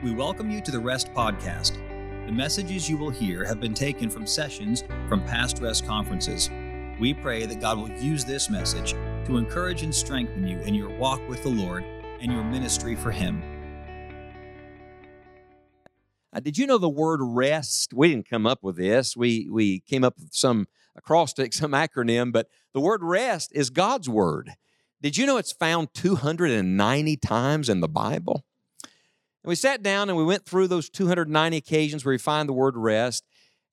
We welcome you to the Rest Podcast. The messages you will hear have been taken from sessions from past Rest conferences. We pray that God will use this message to encourage and strengthen you in your walk with the Lord and your ministry for Him. Uh, did you know the word rest? We didn't come up with this. We we came up with some acrostic, some acronym, but the word rest is God's word. Did you know it's found 290 times in the Bible? And we sat down and we went through those 290 occasions where we find the word rest,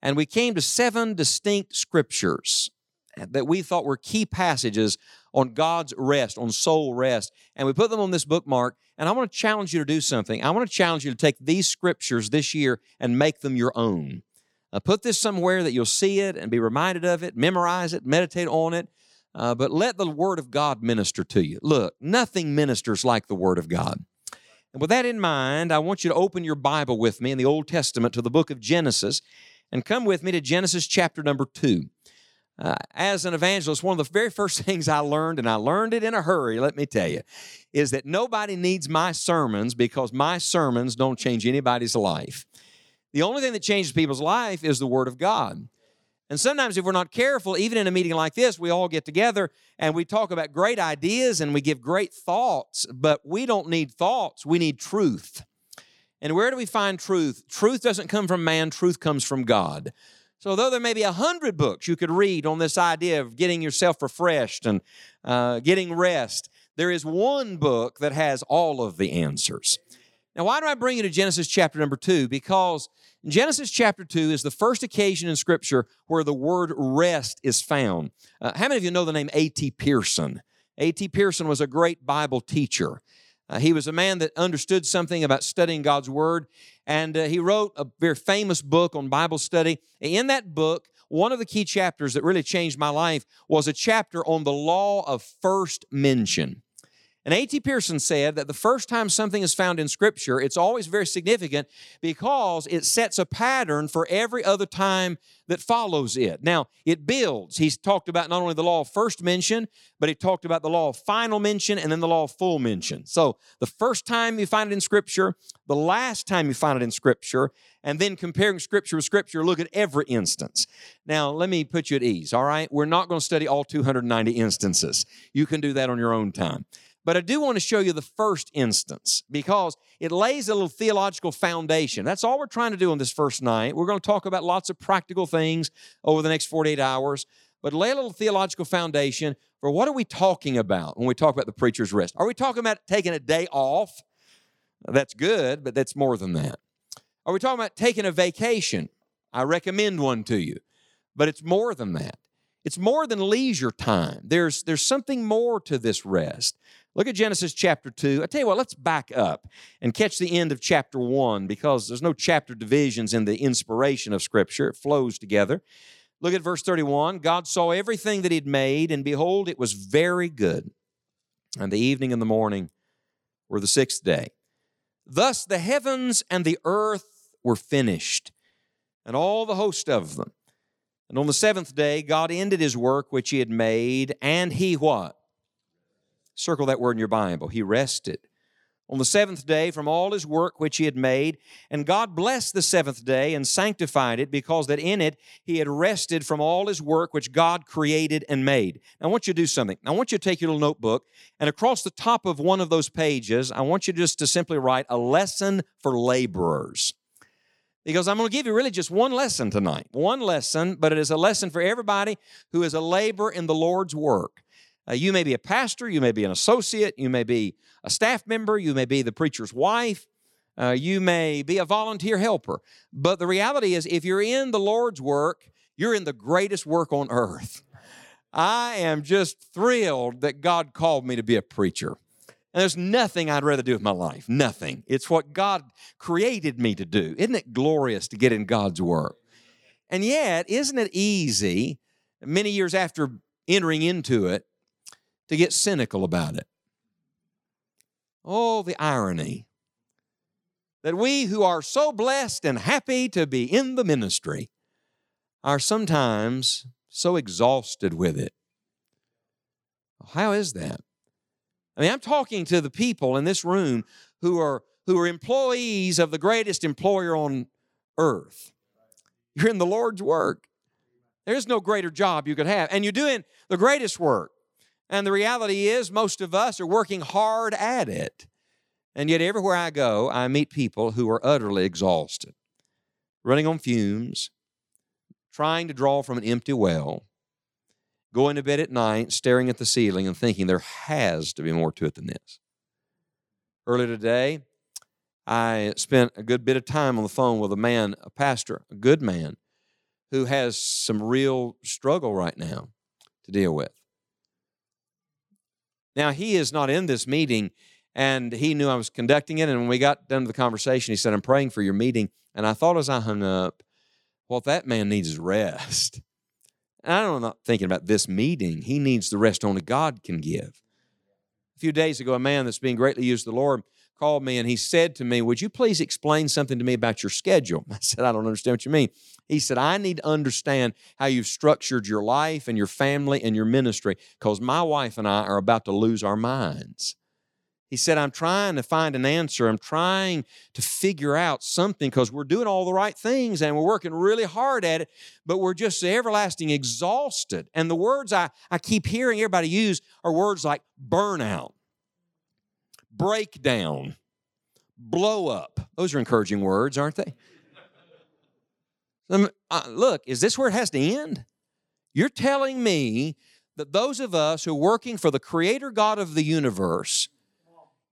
and we came to seven distinct scriptures that we thought were key passages on God's rest, on soul rest. And we put them on this bookmark. And I want to challenge you to do something. I want to challenge you to take these scriptures this year and make them your own. Uh, put this somewhere that you'll see it and be reminded of it, memorize it, meditate on it. Uh, but let the Word of God minister to you. Look, nothing ministers like the Word of God. And with that in mind, I want you to open your Bible with me in the Old Testament to the book of Genesis and come with me to Genesis chapter number two. Uh, as an evangelist, one of the very first things I learned, and I learned it in a hurry, let me tell you, is that nobody needs my sermons because my sermons don't change anybody's life. The only thing that changes people's life is the Word of God. And sometimes, if we're not careful, even in a meeting like this, we all get together and we talk about great ideas and we give great thoughts, but we don't need thoughts, we need truth. And where do we find truth? Truth doesn't come from man, truth comes from God. So, though there may be a hundred books you could read on this idea of getting yourself refreshed and uh, getting rest, there is one book that has all of the answers. Now, why do I bring you to Genesis chapter number two? Because Genesis chapter 2 is the first occasion in Scripture where the word rest is found. Uh, how many of you know the name A.T. Pierson? A.T. Pierson was a great Bible teacher. Uh, he was a man that understood something about studying God's Word, and uh, he wrote a very famous book on Bible study. In that book, one of the key chapters that really changed my life was a chapter on the law of first mention. And A.T. Pierson said that the first time something is found in Scripture, it's always very significant because it sets a pattern for every other time that follows it. Now, it builds. He's talked about not only the law of first mention, but he talked about the law of final mention and then the law of full mention. So, the first time you find it in Scripture, the last time you find it in Scripture, and then comparing Scripture with Scripture, look at every instance. Now, let me put you at ease, all right? We're not going to study all 290 instances. You can do that on your own time. But I do want to show you the first instance because it lays a little theological foundation. That's all we're trying to do on this first night. We're going to talk about lots of practical things over the next 48 hours, but lay a little theological foundation for what are we talking about when we talk about the preacher's rest? Are we talking about taking a day off? That's good, but that's more than that. Are we talking about taking a vacation? I recommend one to you, but it's more than that. It's more than leisure time. There's, there's something more to this rest. Look at Genesis chapter 2. I tell you what, let's back up and catch the end of chapter 1 because there's no chapter divisions in the inspiration of Scripture. It flows together. Look at verse 31. God saw everything that He'd made, and behold, it was very good. And the evening and the morning were the sixth day. Thus the heavens and the earth were finished, and all the host of them. And on the seventh day, God ended his work which he had made, and he what? Circle that word in your Bible. He rested. On the seventh day from all his work which he had made, and God blessed the seventh day and sanctified it, because that in it he had rested from all his work which God created and made. Now, I want you to do something. I want you to take your little notebook, and across the top of one of those pages, I want you just to simply write a lesson for laborers. Because I'm going to give you really just one lesson tonight. One lesson, but it is a lesson for everybody who is a labor in the Lord's work. Uh, you may be a pastor, you may be an associate, you may be a staff member, you may be the preacher's wife, uh, you may be a volunteer helper. But the reality is, if you're in the Lord's work, you're in the greatest work on earth. I am just thrilled that God called me to be a preacher. And there's nothing I'd rather do with my life. Nothing. It's what God created me to do. Isn't it glorious to get in God's work? And yet, isn't it easy, many years after entering into it, to get cynical about it? Oh, the irony that we who are so blessed and happy to be in the ministry are sometimes so exhausted with it. How is that? I mean, I'm talking to the people in this room who are who are employees of the greatest employer on earth. You're in the Lord's work. There's no greater job you could have. And you're doing the greatest work. And the reality is, most of us are working hard at it. And yet, everywhere I go, I meet people who are utterly exhausted, running on fumes, trying to draw from an empty well, going to bed at night, staring at the ceiling, and thinking there has to be more to it than this. Earlier today, I spent a good bit of time on the phone with a man, a pastor, a good man, who has some real struggle right now to deal with. Now, he is not in this meeting, and he knew I was conducting it. And when we got done with the conversation, he said, I'm praying for your meeting. And I thought as I hung up, what that man needs rest. And I'm not thinking about this meeting. He needs the rest only God can give. A few days ago, a man that's being greatly used to the Lord called me and he said to me, Would you please explain something to me about your schedule? I said, I don't understand what you mean. He said, I need to understand how you've structured your life and your family and your ministry because my wife and I are about to lose our minds. He said, I'm trying to find an answer. I'm trying to figure out something because we're doing all the right things and we're working really hard at it, but we're just everlasting exhausted. And the words I, I keep hearing everybody use are words like burnout, breakdown, blow up. Those are encouraging words, aren't they? Uh, look, is this where it has to end? You're telling me that those of us who are working for the Creator God of the universe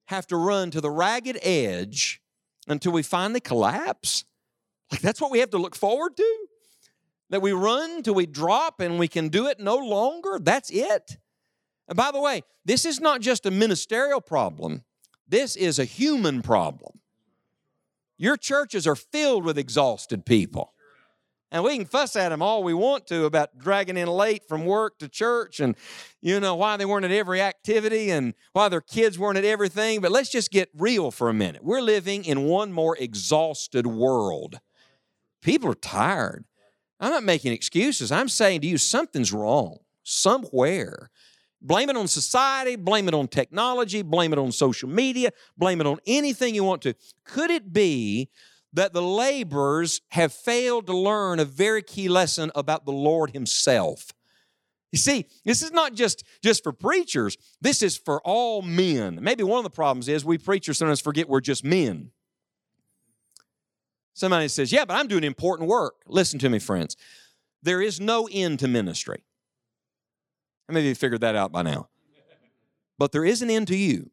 have to run to the ragged edge until we finally collapse? Like that's what we have to look forward to? That we run till we drop and we can do it no longer? That's it. And by the way, this is not just a ministerial problem, this is a human problem. Your churches are filled with exhausted people. And we can fuss at them all we want to about dragging in late from work to church and, you know, why they weren't at every activity and why their kids weren't at everything. But let's just get real for a minute. We're living in one more exhausted world. People are tired. I'm not making excuses. I'm saying to you, something's wrong somewhere. Blame it on society, blame it on technology, blame it on social media, blame it on anything you want to. Could it be that the laborers have failed to learn a very key lesson about the Lord Himself. You see, this is not just, just for preachers, this is for all men. Maybe one of the problems is we preachers sometimes forget we're just men. Somebody says, Yeah, but I'm doing important work. Listen to me, friends. There is no end to ministry. Maybe you figured that out by now. But there is an end to you.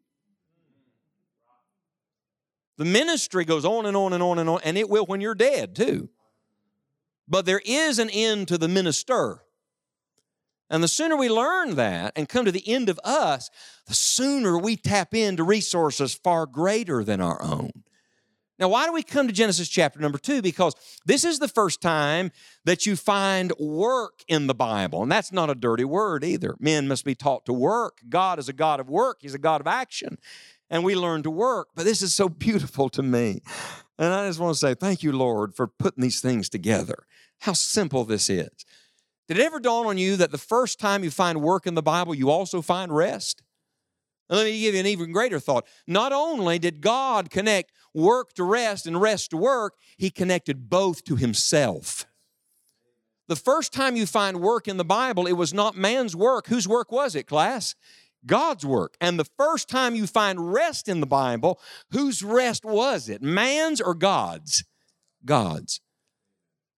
The ministry goes on and on and on and on, and it will when you're dead too. But there is an end to the minister. And the sooner we learn that and come to the end of us, the sooner we tap into resources far greater than our own. Now, why do we come to Genesis chapter number two? Because this is the first time that you find work in the Bible. And that's not a dirty word either. Men must be taught to work. God is a God of work, He's a God of action and we learn to work. But this is so beautiful to me. And I just want to say thank you, Lord, for putting these things together. How simple this is. Did it ever dawn on you that the first time you find work in the Bible, you also find rest? And let me give you an even greater thought. Not only did God connect work to rest and rest to work, He connected both to Himself. The first time you find work in the Bible, it was not man's work. Whose work was it, class? God's work. And the first time you find rest in the Bible, whose rest was it? Man's or God's? God's.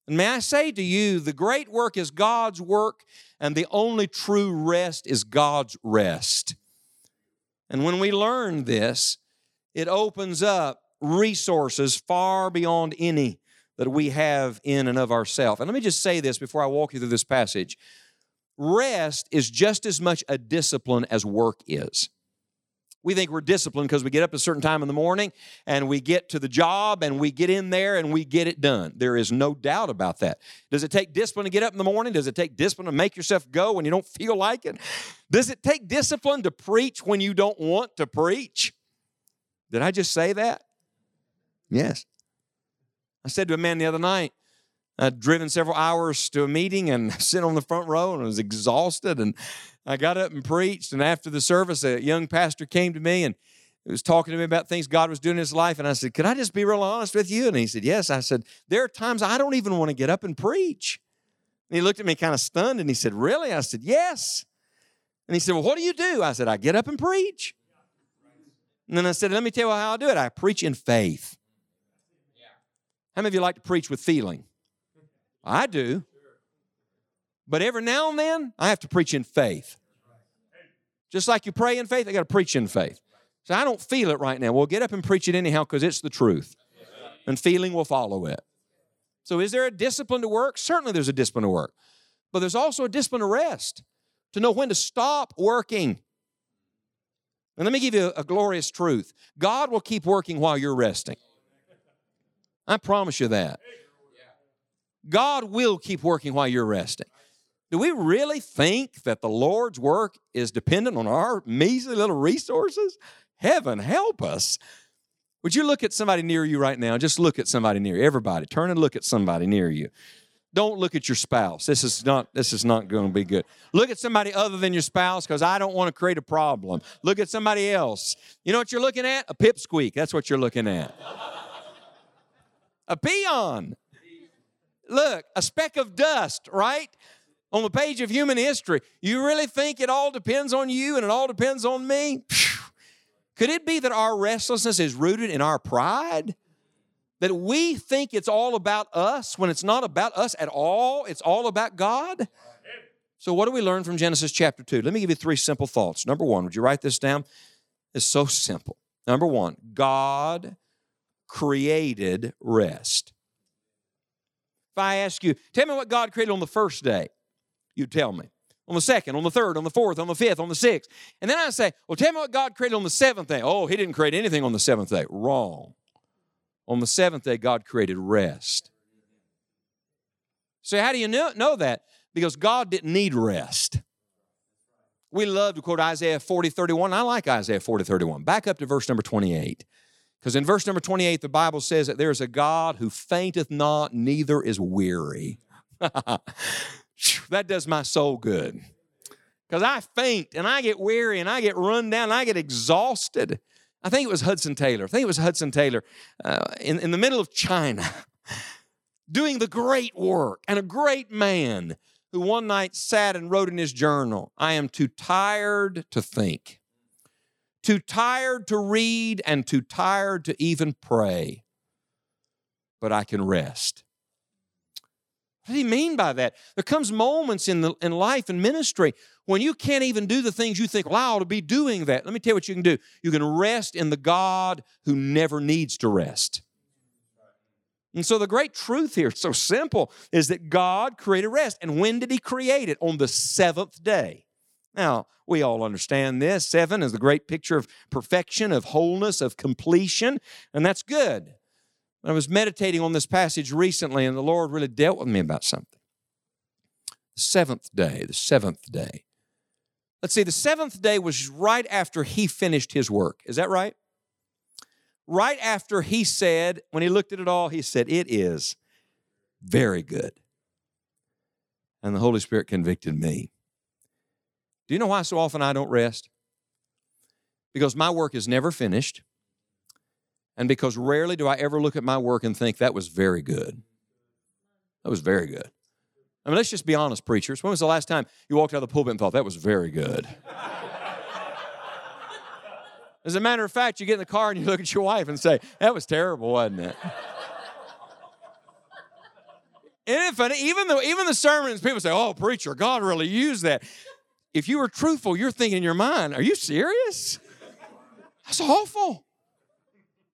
And may I say to you, the great work is God's work, and the only true rest is God's rest. And when we learn this, it opens up resources far beyond any that we have in and of ourselves. And let me just say this before I walk you through this passage rest is just as much a discipline as work is. We think we're disciplined because we get up a certain time in the morning and we get to the job and we get in there and we get it done. There is no doubt about that. Does it take discipline to get up in the morning? Does it take discipline to make yourself go when you don't feel like it? Does it take discipline to preach when you don't want to preach? Did I just say that? Yes. I said to a man the other night, I'd driven several hours to a meeting and sit on the front row and I was exhausted. And I got up and preached. And after the service, a young pastor came to me and was talking to me about things God was doing in his life. And I said, Could I just be real honest with you? And he said, Yes. I said, There are times I don't even want to get up and preach. And he looked at me kind of stunned and he said, Really? I said, Yes. And he said, Well, what do you do? I said, I get up and preach. And then I said, Let me tell you how I do it. I preach in faith. How many of you like to preach with feeling? I do. But every now and then, I have to preach in faith. Just like you pray in faith, I got to preach in faith. So I don't feel it right now. Well, get up and preach it anyhow because it's the truth. And feeling will follow it. So is there a discipline to work? Certainly there's a discipline to work. But there's also a discipline to rest, to know when to stop working. And let me give you a, glorious truth God will keep working while you're resting. I promise you that. God will keep working while you're resting. Do we really think that the Lord's work is dependent on our measly little resources? Heaven help us. Would you look at somebody near you right now? Just look at somebody near you. Everybody, turn and look at somebody near you. Don't look at your spouse. This is not this is not going to be good. Look at somebody other than your spouse because I don't want to create a problem. Look at somebody else. You know what you're looking at? A pipsqueak. That's what you're looking at. A peon. Look, a speck of dust, right? On the page of human history. You really think it all depends on you and it all depends on me? Could it be that our restlessness is rooted in our pride? That we think it's all about us when it's not about us at all, it's all about God? So, what do we learn from Genesis chapter 2? Let me give you three simple thoughts. Number one, would you write this down? It's so simple. Number one, God created rest. If I ask you, tell me what God created on the first day, you tell me. On the second, on the third, on the fourth, on the fifth, on the sixth. And then I say, well, tell me what God created on the seventh day. Oh, he didn't create anything on the seventh day. Wrong. On the seventh day, God created rest. So, how do you know, know that? Because God didn't need rest. We love to quote Isaiah 40, 31. I like Isaiah 40, 31. Back up to verse number 28. Because in verse number 28, the Bible says that there's a God who fainteth not, neither is weary. that does my soul good. Because I faint and I get weary and I get run down and I get exhausted. I think it was Hudson Taylor. I think it was Hudson Taylor uh, in, in the middle of China doing the great work and a great man who one night sat and wrote in his journal, I am too tired to think, too tired to read, and too tired to even pray, but I can rest. What do you mean by that? There comes moments in, the, in life and ministry when you can't even do the things you think, well, I ought to be doing that. Let me tell you what you can do. You can rest in the God who never needs to rest. And so the great truth here, so simple, is that God created rest. And when did He create it? On the seventh day. Now, we all understand this. Seven is the great picture of perfection, of wholeness, of completion, and that's good. I was meditating on this passage recently, and the Lord really dealt with me about something. The seventh day, the seventh day. Let's see, the seventh day was right after he finished his work. Is that right? Right after he said, when he looked at it all, he said, It is very good. And the Holy Spirit convicted me. Do you know why so often I don't rest? Because my work is never finished and because rarely do I ever look at my work and think that was very good. That was very good. I mean, let's just be honest, preachers. When was the last time you walked out of the pulpit and thought that was very good? As a matter of fact, you get in the car and you look at your wife and say, that was terrible, wasn't it? Even even the sermons, people say, "Oh, preacher, God really used that." If you were truthful, you're thinking in your mind, "Are you serious? That's awful."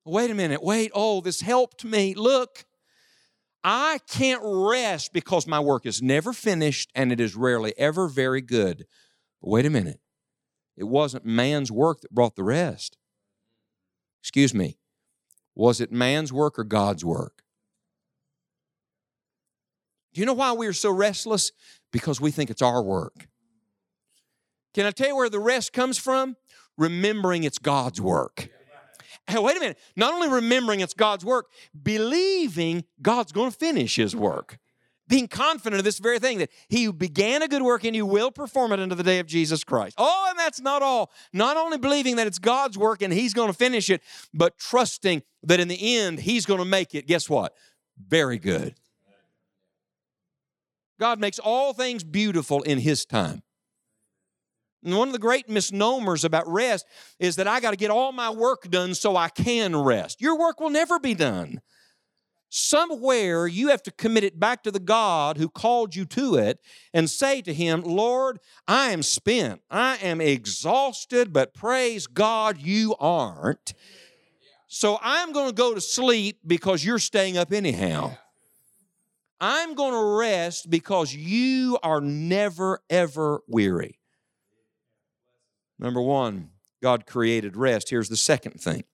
Wait a minute, wait, oh, this helped me. Look, I can't rest because my work is never finished and it is rarely ever very good. But wait a minute, it wasn't man's work that brought the rest. Excuse me, was it man's work or God's work? Do you know why we are so restless? Because we think it's our work. Can I tell you where the rest comes from? Remembering it's God's work hey, wait a minute, not only remembering it's God's work, believing God's going to finish his work. being confident of this very thing that he began a good work and you will perform it unto the day of Jesus Christ. Oh, and that's not all. Not only believing that it's God's work and he's going to finish it, but trusting that in the end he's going to make it, guess what? Very good. God makes all things beautiful in his time. And one of the great misnomers about rest is that I got to get all my work done so I can rest. Your work will never be done. Somewhere you have to commit it back to the God who called you to it and say to Him, Lord, I am spent. I am exhausted, but praise God, you aren't. So I'm going to go to sleep because you're staying up anyhow. I'm going to rest because you are never, ever weary. Number one, God created rest. Here's the second thing.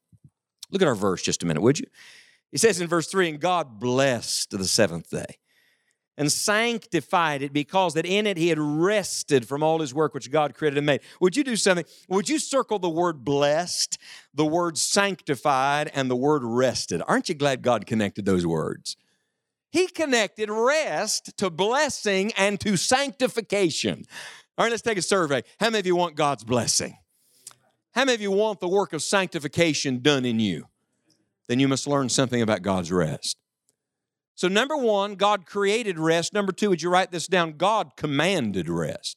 Look at our verse just a minute, would you? He says in verse 3 And God blessed the seventh day and sanctified it because that in it he had rested from all his work which God created and made. Would you do something? Would you circle the word blessed, the word sanctified, and the word rested? Aren't you glad God connected those words? He connected rest to blessing and to sanctification. All right, let's take a survey. How many of you want God's blessing? How many of you want the work of sanctification done in you? Then you must learn something about God's rest. So, number one, God created rest. Number two, would you write this down? God commanded rest.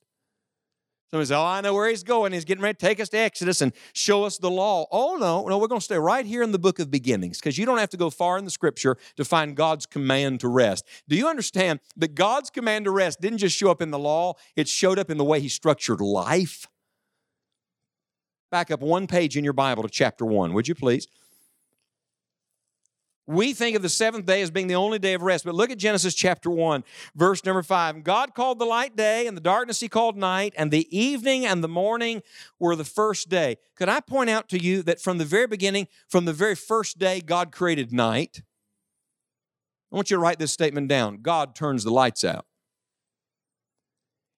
Somebody says, Oh, I know where he's going. He's getting ready to take us to Exodus and show us the law. Oh, no, no, we're going to stay right here in the book of beginnings because you don't have to go far in the scripture to find God's command to rest. Do you understand that God's command to rest didn't just show up in the law, it showed up in the way he structured life? Back up one page in your Bible to chapter one, would you please? We think of the seventh day as being the only day of rest, but look at Genesis chapter 1, verse number 5. God called the light day, and the darkness he called night, and the evening and the morning were the first day. Could I point out to you that from the very beginning, from the very first day, God created night? I want you to write this statement down God turns the lights out.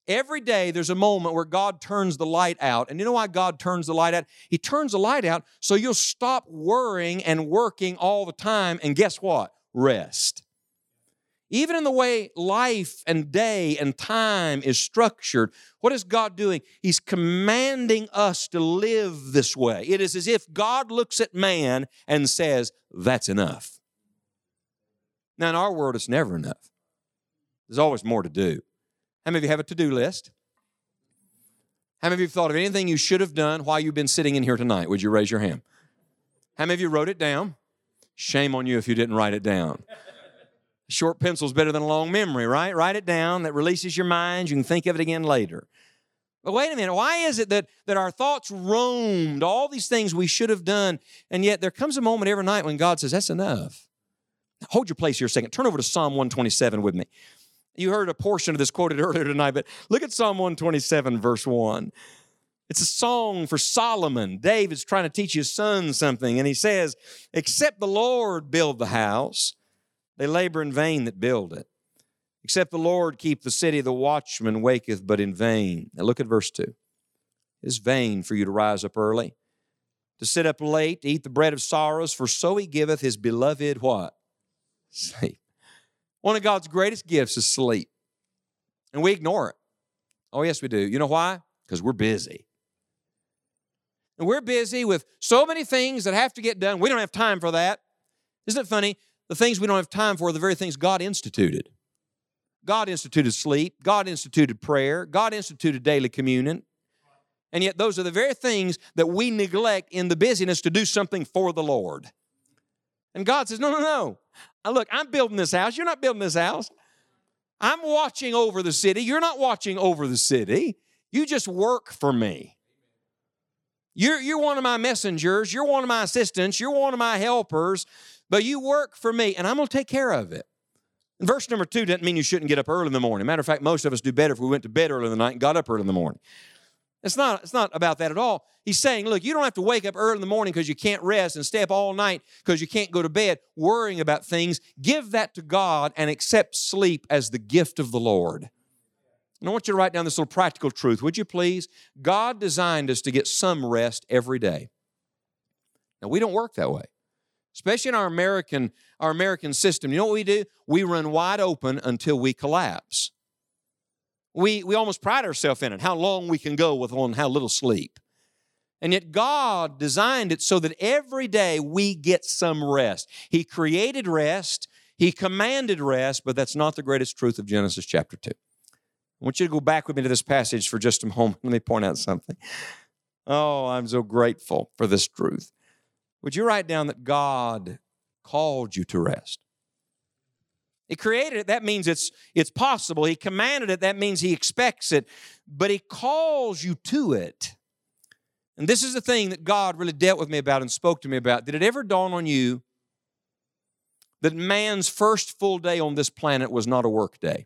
Every day there's a moment where God turns the light out. And you know why God turns the light out? He turns the light out so you'll stop worrying and working all the time. And guess what? Rest. Even in the way life and day and time is structured, what is God doing? He's commanding us to live this way. It is as if God looks at man and says, That's enough. Now, in our world, it's never enough. There's always more to do. How many of you have a to do list? How many of you have thought of anything you should have done while you've been sitting in here tonight? Would you raise your hand? How many of you wrote it down? Shame on you if you didn't write it down. Short pencil's better than a long memory, right? Write it down. That releases your mind. You can think of it again later. But wait a minute, why is it that, that our thoughts roamed all these things we should have done, and yet there comes a moment every night when God says, That's enough. Hold your place here a second. Turn over to Psalm 127 with me. You heard a portion of this quoted earlier tonight, but look at Psalm 127, verse 1. It's a song for Solomon. David's trying to teach his son something, and he says, Except the Lord build the house, they labor in vain that build it. Except the Lord keep the city, the watchman waketh but in vain. Now look at verse 2. It's vain for you to rise up early, to sit up late, to eat the bread of sorrows, for so he giveth his beloved what? Sleep. One of God's greatest gifts is sleep. And we ignore it. Oh, yes, we do. You know why? Because we're busy. And we're busy with so many things that have to get done. We don't have time for that. Isn't it funny? The things we don't have time for are the very things God instituted. God instituted sleep. God instituted prayer. God instituted daily communion. And yet, those are the very things that we neglect in the busyness to do something for the Lord. And God says, No, no, no. Now look, I'm building this house. You're not building this house. I'm watching over the city. You're not watching over the city. You just work for me. You're, you're one of my messengers. You're one of my assistants. You're one of my helpers, but you work for me, and I'm going to take care of it. And verse number two doesn't mean you shouldn't get up early in the morning. Matter of fact, most of us do better if we went to bed early in the night and got up early in the morning. It's not, it's not about that at all. He's saying, look, you don't have to wake up early in the morning because you can't rest and stay up all night because you can't go to bed worrying about things. Give that to God and accept sleep as the gift of the Lord. And I want you to write down this little practical truth, would you please? God designed us to get some rest every day. Now, we don't work that way. especially in our American, our American system. You know what we do? We run wide open until we collapse. We, we almost pride ourselves in it, how long we can go with on how little sleep. And yet, God designed it so that every day we get some rest. He created rest, He commanded rest, but that's not the greatest truth of Genesis chapter 2. I want you to go back with me to this passage for just a moment. Let me point out something. Oh, I'm so grateful for this truth. Would you write down that God called you to rest? He created it, that means it's, it's possible. He commanded it, that means He expects it, but He calls you to it. And this is the thing that God really dealt with me about and spoke to me about. Did it ever dawn on you that man's first full day on this planet was not a work day?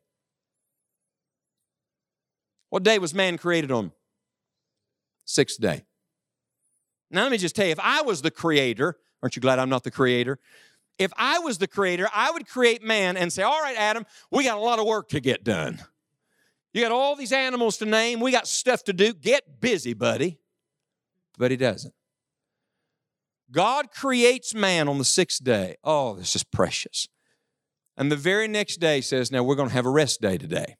What day was man created on? Sixth day. Now, let me just tell you if I was the creator, aren't you glad I'm not the creator? If I was the creator, I would create man and say, All right, Adam, we got a lot of work to get done. You got all these animals to name. We got stuff to do. Get busy, buddy. But he doesn't. God creates man on the sixth day. Oh, this is precious. And the very next day says, Now we're going to have a rest day today.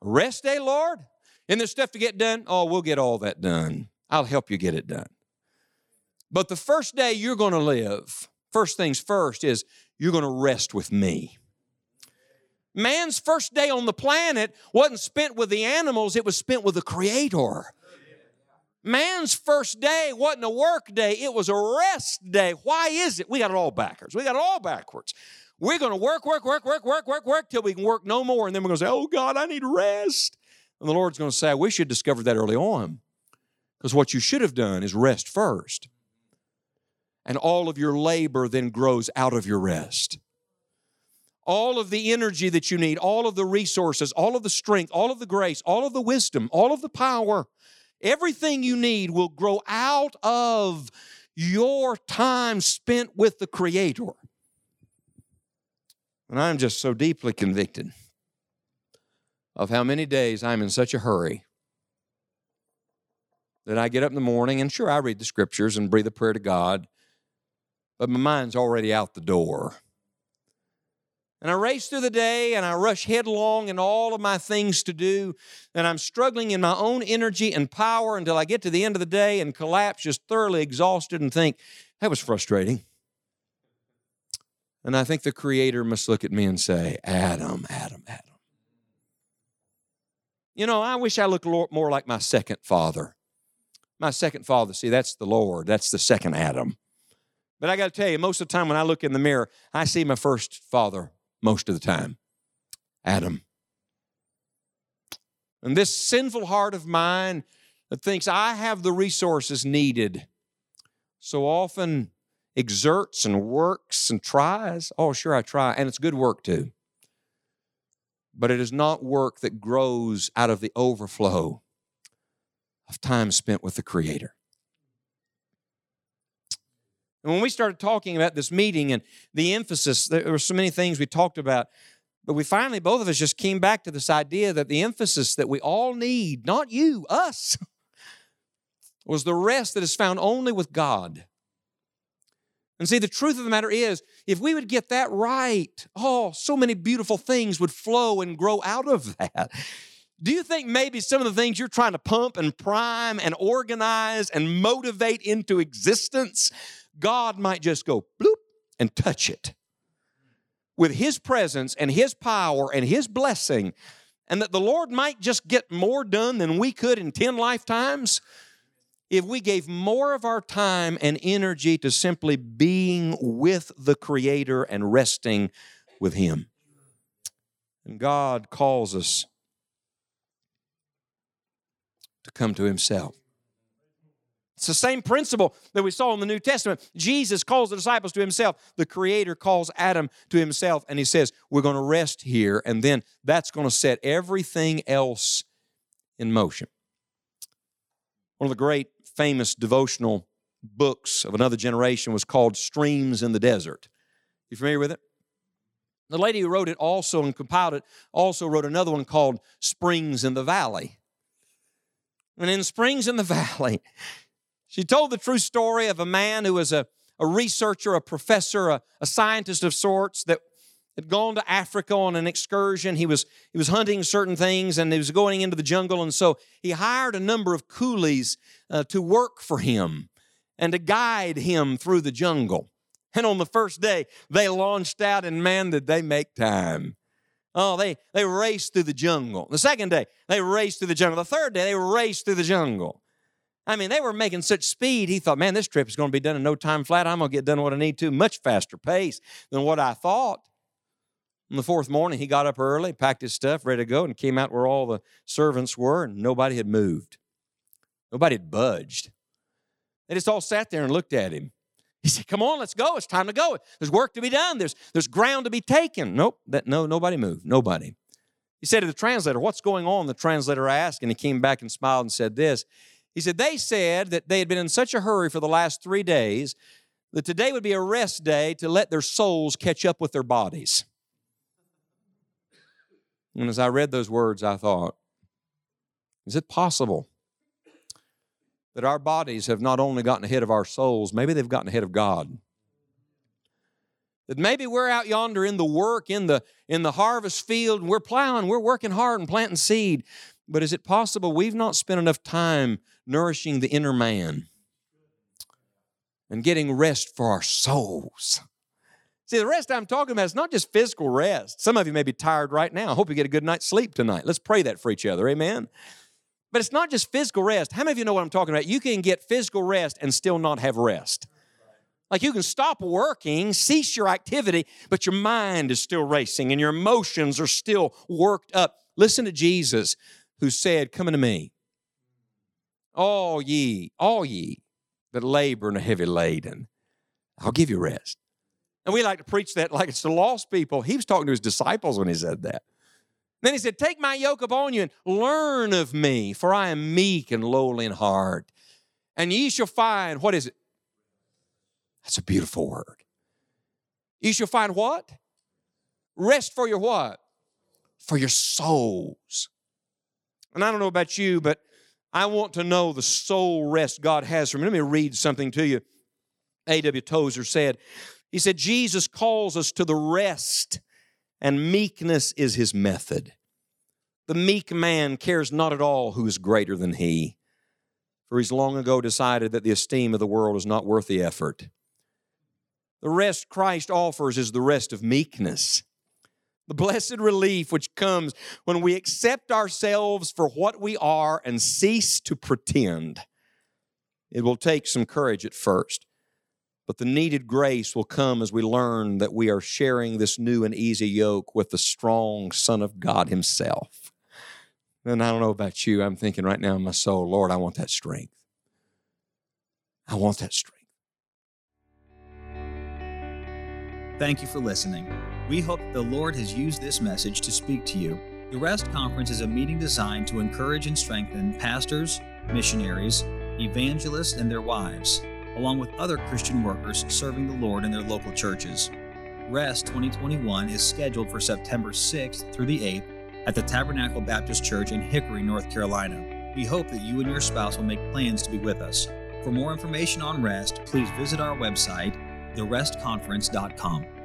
Rest day, Lord? And there's stuff to get done? Oh, we'll get all that done. I'll help you get it done. But the first day you're going to live, first things first, is you're going to rest with me. Man's first day on the planet wasn't spent with the animals, it was spent with the Creator. Man's first day wasn't a work day, it was a rest day. Why is it? We got it all backwards. We got it all backwards. We're going to work, work, work, work, work, work, work till we can work no more. And then we're going to say, oh God, I need rest. And the Lord's going to say, I wish you'd discovered that early on. Because what you should have done is rest first. And all of your labor then grows out of your rest. All of the energy that you need, all of the resources, all of the strength, all of the grace, all of the wisdom, all of the power, everything you need will grow out of your time spent with the Creator. And I'm just so deeply convicted of how many days I'm in such a hurry that I get up in the morning and sure, I read the scriptures and breathe a prayer to God, but my mind's already out the door. And I race through the day and I rush headlong in all of my things to do. And I'm struggling in my own energy and power until I get to the end of the day and collapse, just thoroughly exhausted, and think, that was frustrating. And I think the Creator must look at me and say, Adam, Adam, Adam. You know, I wish I looked more like my second father. My second father, see, that's the Lord. That's the second Adam. But I got to tell you, most of the time when I look in the mirror, I see my first father most of the time Adam. And this sinful heart of mine that thinks I have the resources needed so often exerts and works and tries. Oh, sure, I try. And it's good work too. But it is not work that grows out of the overflow of time spent with the Creator. And when we started talking about this meeting and the emphasis, there were so many things we talked about, but we finally, both of us just came back to this idea that the emphasis that we all need, not you, us, was the rest that is found only with God. And see, the truth of the matter is, if we would get that right, oh, so many beautiful things would flow and grow out of that. Do you think maybe some of the things you're trying to pump and prime and organize and motivate into existence, God might just go bloop and touch it with His presence and His power and His blessing, and that the Lord might just get more done than we could in 10 lifetimes? if we gave more of our time and energy to simply being with the Creator and resting with Him. And God calls us to come to Himself. It's the same principle that we saw in the New Testament. Jesus calls the disciples to himself. The Creator calls Adam to himself, and he says, We're going to rest here, and then that's going to set everything else in motion. One of the great famous devotional books of another generation was called Streams in the Desert. You familiar with it? The lady who wrote it also and compiled it also wrote another one called Springs in the Valley. And in Springs in the Valley, she told the true story of a man who was a, a researcher, a professor, a, a scientist of sorts that had gone to Africa on an excursion. He was, he was hunting certain things and he was going into the jungle. And so he hired a number of coolies uh, to work for him and to guide him through the jungle. And on the first day, they launched out, and man, did they make time. Oh, they, they raced through the jungle. The second day, they raced through the jungle. The third day, they raced through the jungle. I mean, they were making such speed, he thought, man, this trip is going to be done in no time flat. I'm going to get done what I need to, much faster pace than what I thought. On the fourth morning, he got up early, packed his stuff, ready to go, and came out where all the servants were, and nobody had moved. Nobody had budged. They just all sat there and looked at him. He said, Come on, let's go. It's time to go. There's work to be done. There's, there's ground to be taken. Nope, that, no, nobody moved. Nobody. He said to the translator, What's going on? The translator asked, and he came back and smiled and said this. He said, They said that they had been in such a hurry for the last three days that today would be a rest day to let their souls catch up with their bodies. And as I read those words, I thought, Is it possible that our bodies have not only gotten ahead of our souls, maybe they've gotten ahead of God. That maybe we're out yonder in the work, in the, in the harvest field, and we're plowing, we're working hard and planting seed. But is it possible we've not spent enough time nourishing the inner man and getting rest for our souls? See, the rest I'm talking about is not just physical rest. Some of you may be tired right now. I hope you get a good night's sleep tonight. Let's pray that for each other. Amen. But it's not just physical rest. How many of you know what I'm talking about? You can get physical rest and still not have rest. Like you can stop working, cease your activity, but your mind is still racing and your emotions are still worked up. Listen to Jesus who said, Come unto me, all ye, all ye that labor and are heavy laden, I'll give you rest. And we like to preach that like it's the lost people. He was talking to his disciples when he said that. Then he said, Take my yoke upon you and learn of me, for I am meek and lowly in heart. And ye shall find, what is it? That's a beautiful word. You shall find what? Rest for your what? For your souls. And I don't know about you, but I want to know the soul rest God has for me. Let me read something to you. A.W. Tozer said, He said, Jesus calls us to the rest and meekness is his method. The meek man cares not at all who is greater than he, for he's long ago decided that the esteem of the world is not worth the effort. The rest Christ offers is the rest of meekness. The blessed relief which comes when we accept ourselves for what we are and cease to pretend. It will take some courage at first. But the needed grace will come as we learn that we are sharing this new and easy yoke with the strong Son of God Himself. And I don't know about you, I'm thinking right now in my soul, Lord, I want that strength. I want that strength. Thank you for listening. We hope the Lord has used this message to speak to you. The REST Conference is a meeting designed to encourage and strengthen pastors, missionaries, evangelists, and their wives along with other Christian workers serving the Lord in their local churches. REST 2021 is scheduled for September 6th through the 8th at the Tabernacle Baptist Church in Hickory, North Carolina. We hope that you and your spouse will make plans to be with us. For more information on REST, please visit our website, therestconference.com.